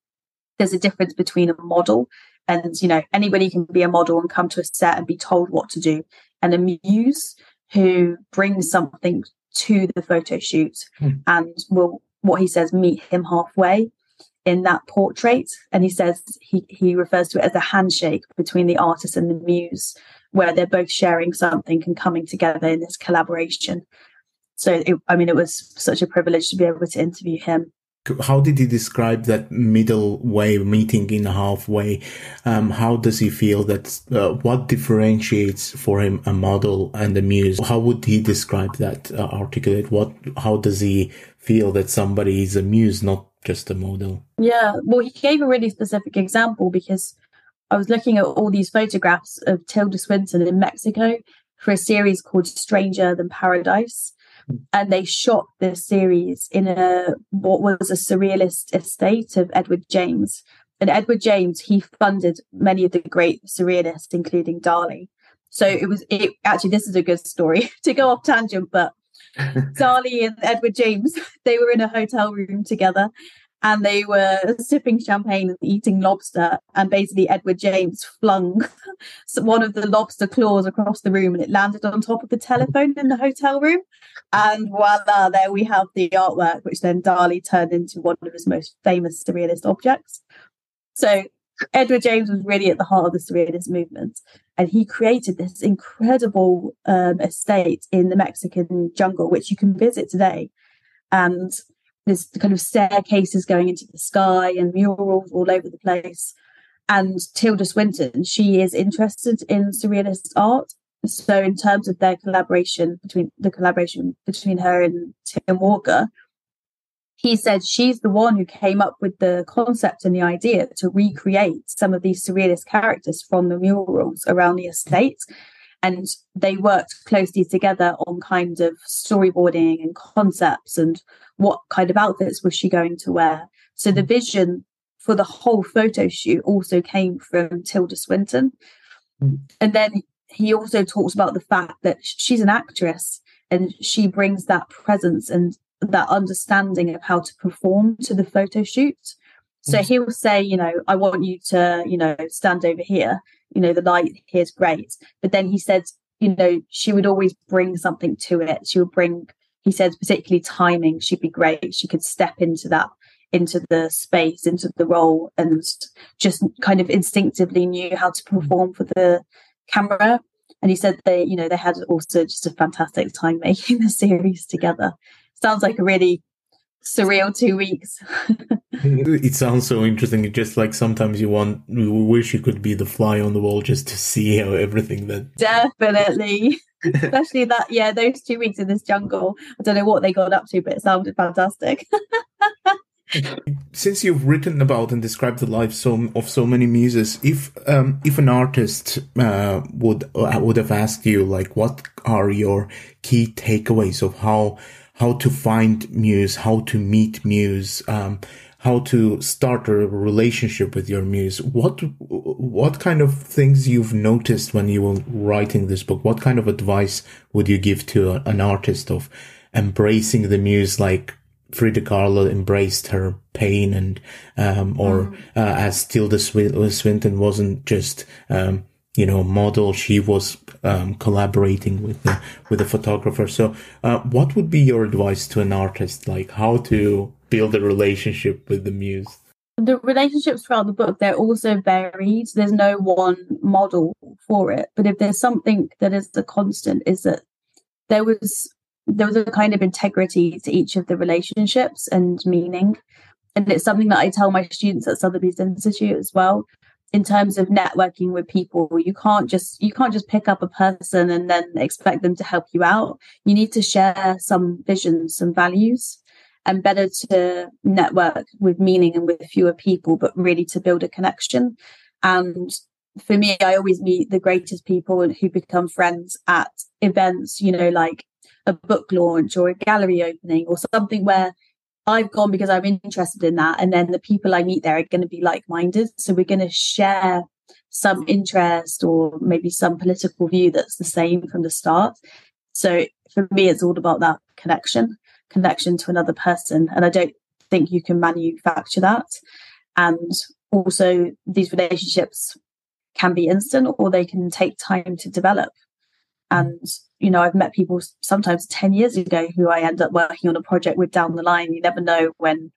Speaker 1: there's a difference between a model and you know anybody can be a model and come to a set and be told what to do and a muse who brings something to the photo shoot mm. and will what he says meet him halfway in that portrait. And he says he, he refers to it as a handshake between the artist and the muse, where they're both sharing something and coming together in this collaboration. So, it, I mean, it was such a privilege to be able to interview him.
Speaker 2: How did he describe that middle way, meeting in halfway? Um, how does he feel that? Uh, what differentiates for him a model and a muse? How would he describe that? Uh, articulate what? How does he feel that somebody is a muse, not just a model.
Speaker 1: Yeah, well, he gave a really specific example because I was looking at all these photographs of Tilda Swinton in Mexico for a series called Stranger Than Paradise. Hmm. And they shot this series in a what was a surrealist estate of Edward James. And Edward James, he funded many of the great surrealists, including Dali. So it was it actually this is a good story to go off tangent, but Dali and Edward James, they were in a hotel room together and they were sipping champagne and eating lobster. And basically, Edward James flung one of the lobster claws across the room and it landed on top of the telephone in the hotel room. And voila, there we have the artwork, which then Dali turned into one of his most famous surrealist objects. So Edward James was really at the heart of the surrealist movement, and he created this incredible um, estate in the Mexican jungle, which you can visit today. And there's kind of staircases going into the sky and murals all over the place. And Tilda Swinton, she is interested in surrealist art. So, in terms of their collaboration between the collaboration between her and Tim Walker, he said she's the one who came up with the concept and the idea to recreate some of these surrealist characters from the murals around the estate. and they worked closely together on kind of storyboarding and concepts and what kind of outfits was she going to wear. So the vision for the whole photo shoot also came from Tilda Swinton. Mm. And then he also talks about the fact that she's an actress and she brings that presence and that understanding of how to perform to the photo shoot. So he'll say, you know, I want you to, you know, stand over here. You know, the light here's great. But then he said, you know, she would always bring something to it. She would bring, he says, particularly timing, she'd be great. She could step into that, into the space, into the role, and just kind of instinctively knew how to mm-hmm. perform for the camera. And he said they, you know, they had also just a fantastic time making the series together. Sounds like a really surreal two weeks.
Speaker 2: it sounds so interesting. It's just like sometimes you want, you wish you could be the fly on the wall just to see how everything that.
Speaker 1: Definitely. Especially that, yeah, those two weeks in this jungle. I don't know what they got up to, but it sounded fantastic.
Speaker 2: Since you've written about and described the life so, of so many muses, if um, if an artist uh, would uh, would have asked you like, what are your key takeaways of how how to find muse, how to meet muse, um, how to start a relationship with your muse. What what kind of things you've noticed when you were writing this book? What kind of advice would you give to a, an artist of embracing the muse like Frida Kahlo embraced her pain and um, or mm. uh, as Tilda Swinton wasn't just um, you know model she was um, collaborating with the with the photographer. So uh, what would be your advice to an artist? Like how to build a relationship with the muse?
Speaker 1: The relationships throughout the book they're also varied. There's no one model for it. But if there's something that is the constant is that there was there was a kind of integrity to each of the relationships and meaning. And it's something that i tell my students at sotheby's institute as well in terms of networking with people you can't just you can't just pick up a person and then expect them to help you out. You need to share some visions some values and better to network with meaning and with fewer people but really to build a connection. And for me i always meet the greatest people who become friends at events you know like a book launch or a gallery opening or something where I've gone because I'm interested in that. And then the people I meet there are going to be like minded. So we're going to share some interest or maybe some political view that's the same from the start. So for me, it's all about that connection, connection to another person. And I don't think you can manufacture that. And also, these relationships can be instant or they can take time to develop. And you know, I've met people sometimes 10 years ago who I end up working on a project with down the line. You never know when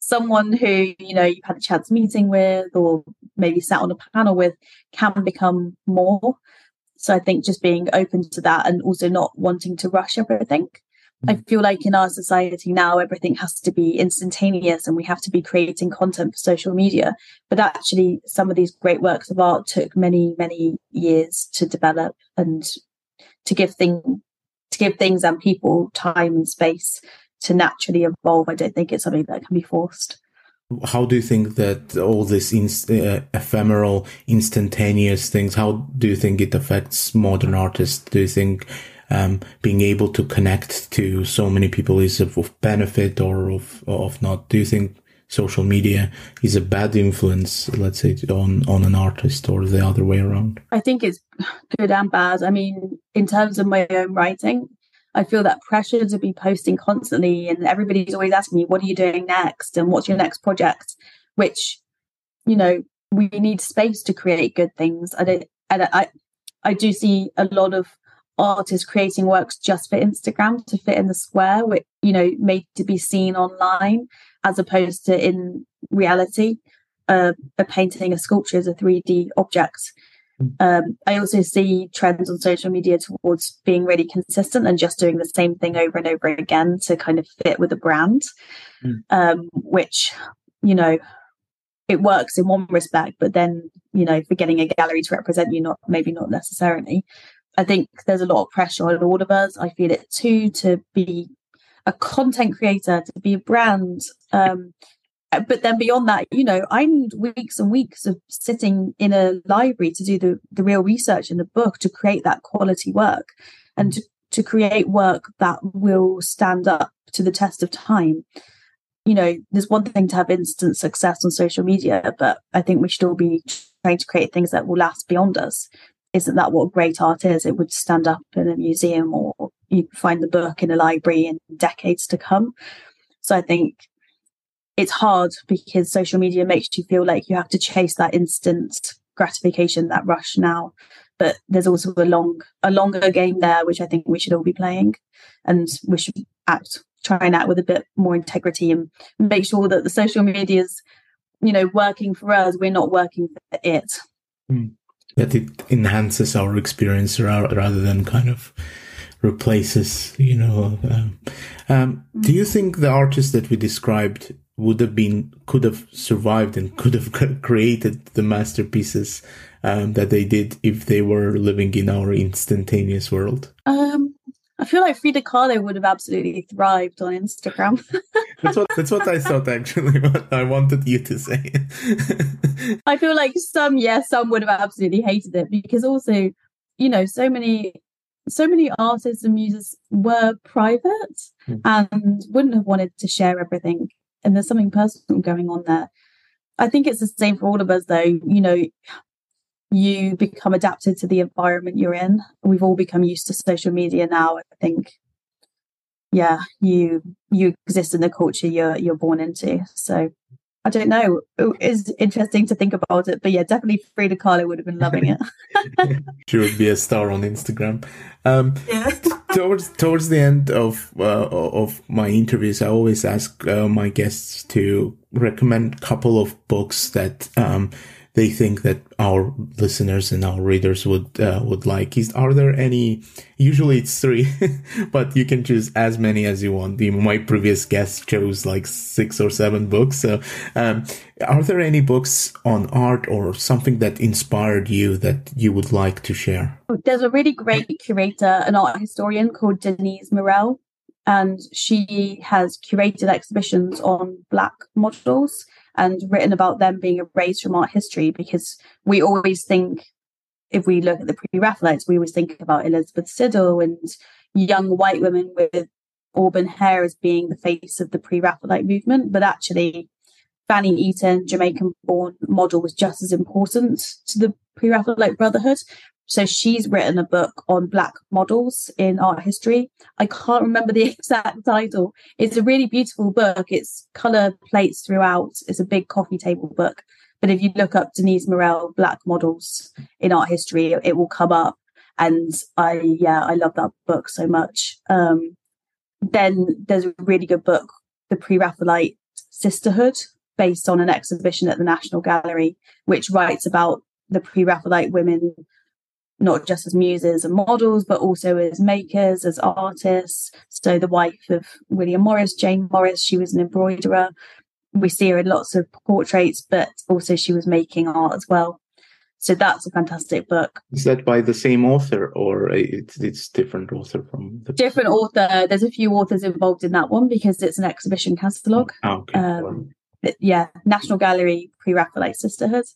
Speaker 1: someone who, you know, you've had a chance meeting with or maybe sat on a panel with can become more. So I think just being open to that and also not wanting to rush everything. I mm. feel like in our society now, everything has to be instantaneous and we have to be creating content for social media. But actually, some of these great works of art took many, many years to develop and to give thing to give things and people time and space to naturally evolve. I don't think it's something that can be forced.
Speaker 2: How do you think that all this inst- uh, ephemeral, instantaneous things? How do you think it affects modern artists? Do you think um, being able to connect to so many people is of, of benefit or of of not? Do you think social media is a bad influence, let's say, on, on an artist or the other way around?
Speaker 1: I think it's good and bad. I mean, in terms of my own writing, I feel that pressure to be posting constantly and everybody's always asking me, what are you doing next? And what's your next project? Which, you know, we need space to create good things. I don't, I, I, I do see a lot of artists creating works just for Instagram to fit in the square, which, you know, made to be seen online as opposed to in reality. Uh, a painting, a sculpture is a 3D object. Hmm. Um, I also see trends on social media towards being really consistent and just doing the same thing over and over again to kind of fit with a brand, mm. um, which, you know, it works in one respect, but then, you know, for getting a gallery to represent you, not maybe not necessarily. I think there's a lot of pressure on all of us. I feel it too to be a content creator, to be a brand, um, but then beyond that, you know, I need weeks and weeks of sitting in a library to do the, the real research in the book to create that quality work and to, to create work that will stand up to the test of time. You know, there's one thing to have instant success on social media, but I think we should all be trying to create things that will last beyond us. Isn't that what great art is? It would stand up in a museum or you find the book in a library in decades to come. So I think it's hard because social media makes you feel like you have to chase that instant gratification, that rush now. But there's also a long, a longer game there, which I think we should all be playing, and we should act, try and act with a bit more integrity and make sure that the social media is, you know, working for us. We're not working for it.
Speaker 2: Mm. That it enhances our experience rather than kind of replaces, you know. Um, um, do you think the artists that we described would have been could have survived and could have created the masterpieces um, that they did if they were living in our instantaneous world?
Speaker 1: Um, I feel like Frida Kahlo would have absolutely thrived on Instagram.
Speaker 2: that's what that's what I thought actually. But I wanted you to say.
Speaker 1: I feel like some, yes, yeah, some would have absolutely hated it because also, you know, so many so many artists and muses were private mm. and wouldn't have wanted to share everything and there's something personal going on there. I think it's the same for all of us, though. You know, you become adapted to the environment you're in. We've all become used to social media now. I think, yeah, you you exist in the culture you're you're born into. So I don't know. It's interesting to think about it, but yeah, definitely Frida Kahlo would have been loving it.
Speaker 2: she would be a star on Instagram. Um, yeah. towards towards the end of uh, of my interviews, I always ask uh, my guests to recommend a couple of books that um, they think that our listeners and our readers would uh, would like. Is are there any? Usually it's three, but you can choose as many as you want. My previous guest chose like six or seven books. So, um, are there any books on art or something that inspired you that you would like to share?
Speaker 1: There's a really great curator, an art historian called Denise Murrell, and she has curated exhibitions on black models and written about them being erased from art history because we always think if we look at the pre-Raphaelites, we always think about Elizabeth Siddal and young white women with auburn hair as being the face of the pre-Raphaelite movement. But actually, Fanny Eaton, Jamaican born model, was just as important to the pre Raphaelite Brotherhood. So she's written a book on black models in art history. I can't remember the exact title. It's a really beautiful book. It's color plates throughout. It's a big coffee table book. But if you look up Denise Murrell black models in art history, it will come up. And I, yeah, I love that book so much. Um, then there's a really good book, The Pre-Raphaelite Sisterhood, based on an exhibition at the National Gallery, which writes about the pre-Raphaelite women not just as muses and models, but also as makers, as artists. So the wife of William Morris, Jane Morris, she was an embroiderer. We see her in lots of portraits, but also she was making art as well. So that's a fantastic book.
Speaker 2: Is that by the same author or it's it's different author from
Speaker 1: the different author? There's a few authors involved in that one because it's an exhibition catalogue.
Speaker 2: Oh, okay. Um,
Speaker 1: yeah, National Gallery Pre-Raphaelite Sisterhood.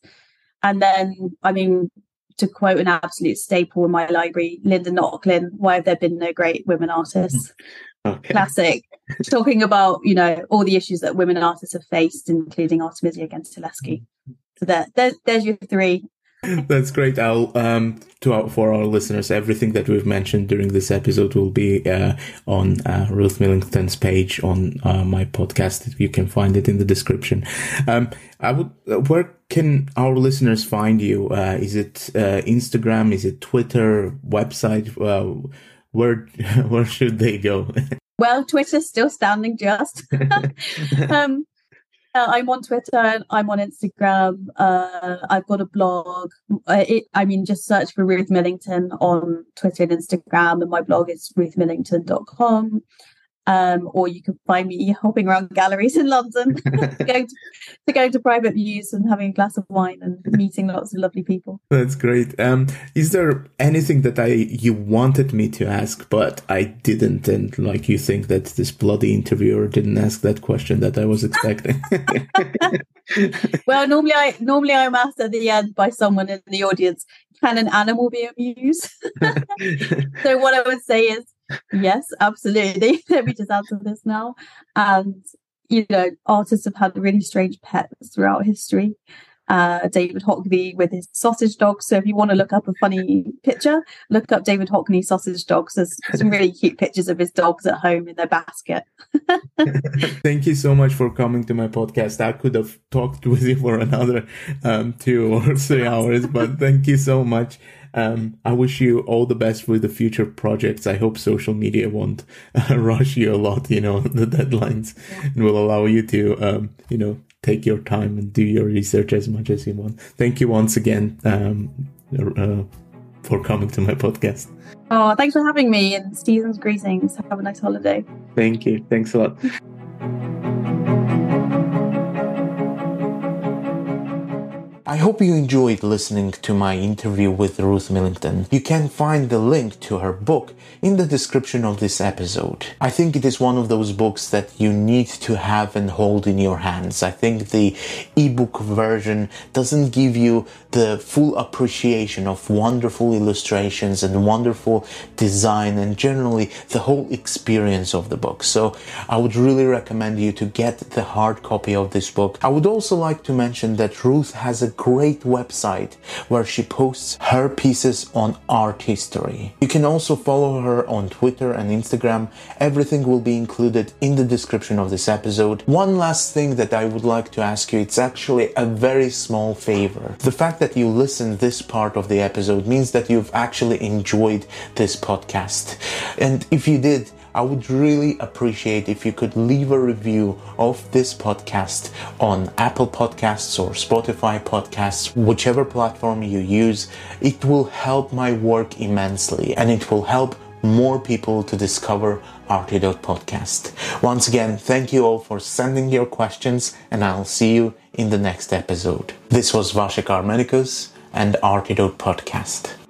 Speaker 1: And then, I mean, to quote an absolute staple in my library, Linda Nochlin, why have there been no great women artists? Okay. Classic. Talking about, you know, all the issues that women artists have faced, including Artemisia against Gentileschi. So there, there there's your three.
Speaker 2: That's great. I'll um to our, for our listeners, everything that we've mentioned during this episode will be uh, on uh, Ruth Millington's page on uh, my podcast. You can find it in the description. Um, I would. Uh, where can our listeners find you? Uh, is it uh, Instagram? Is it Twitter? Website? where where should they go?
Speaker 1: well, Twitter's still standing just. um, uh, I'm on Twitter. and I'm on Instagram. Uh, I've got a blog. Uh, it, I mean, just search for Ruth Millington on Twitter and Instagram, and my blog is ruthmillington.com. Um, or you can find me hopping around galleries in London, going to, to going to private views and having a glass of wine and meeting lots of lovely people.
Speaker 3: That's great. Um, is there anything that I you wanted me to ask but I didn't, and like you think that this bloody interviewer didn't ask that question that I was expecting?
Speaker 1: well, normally I normally I'm asked at the end by someone in the audience, can an animal be amused? so what I would say is yes, absolutely. Let me just answer this now. And you know, artists have had really strange pets throughout history uh, David Hockney with his sausage dog. So if you want to look up a funny picture, look up David Hockney sausage dogs. There's some really cute pictures of his dogs at home in their basket.
Speaker 3: Thank you so much for coming to my podcast. I could have talked with you for another um, two or three hours, but thank you so much. Um, I wish you all the best with the future projects. I hope social media won't uh, rush you a lot, you know, the deadlines and will allow you to, um, you know, take your time and do your research as much as you want. Thank you once again um, uh, for coming to my podcast.
Speaker 1: Oh, thanks for having me and season's greetings. Have a nice holiday.
Speaker 3: Thank you. Thanks a lot. I hope you enjoyed listening to my interview with Ruth Millington. You can find the link to her book in the description of this episode. I think it is one of those books that you need to have and hold in your hands. I think the ebook version doesn't give you the full appreciation of wonderful illustrations and wonderful design and generally the whole experience of the book. So I would really recommend you to get the hard copy of this book. I would also like to mention that Ruth has a great website where she posts her pieces on art history. You can also follow her on Twitter and Instagram. Everything will be included in the description of this episode. One last thing that I would like to ask you, it's actually a very small favor. The fact that you listen this part of the episode means that you've actually enjoyed this podcast. And if you did, I would really appreciate if you could leave a review of this podcast on Apple Podcasts or Spotify Podcasts, whichever platform you use. It will help my work immensely and it will help more people to discover Podcast. Once again, thank you all for sending your questions and I'll see you in the next episode. This was Vasek Armenicus and Artidote Podcast.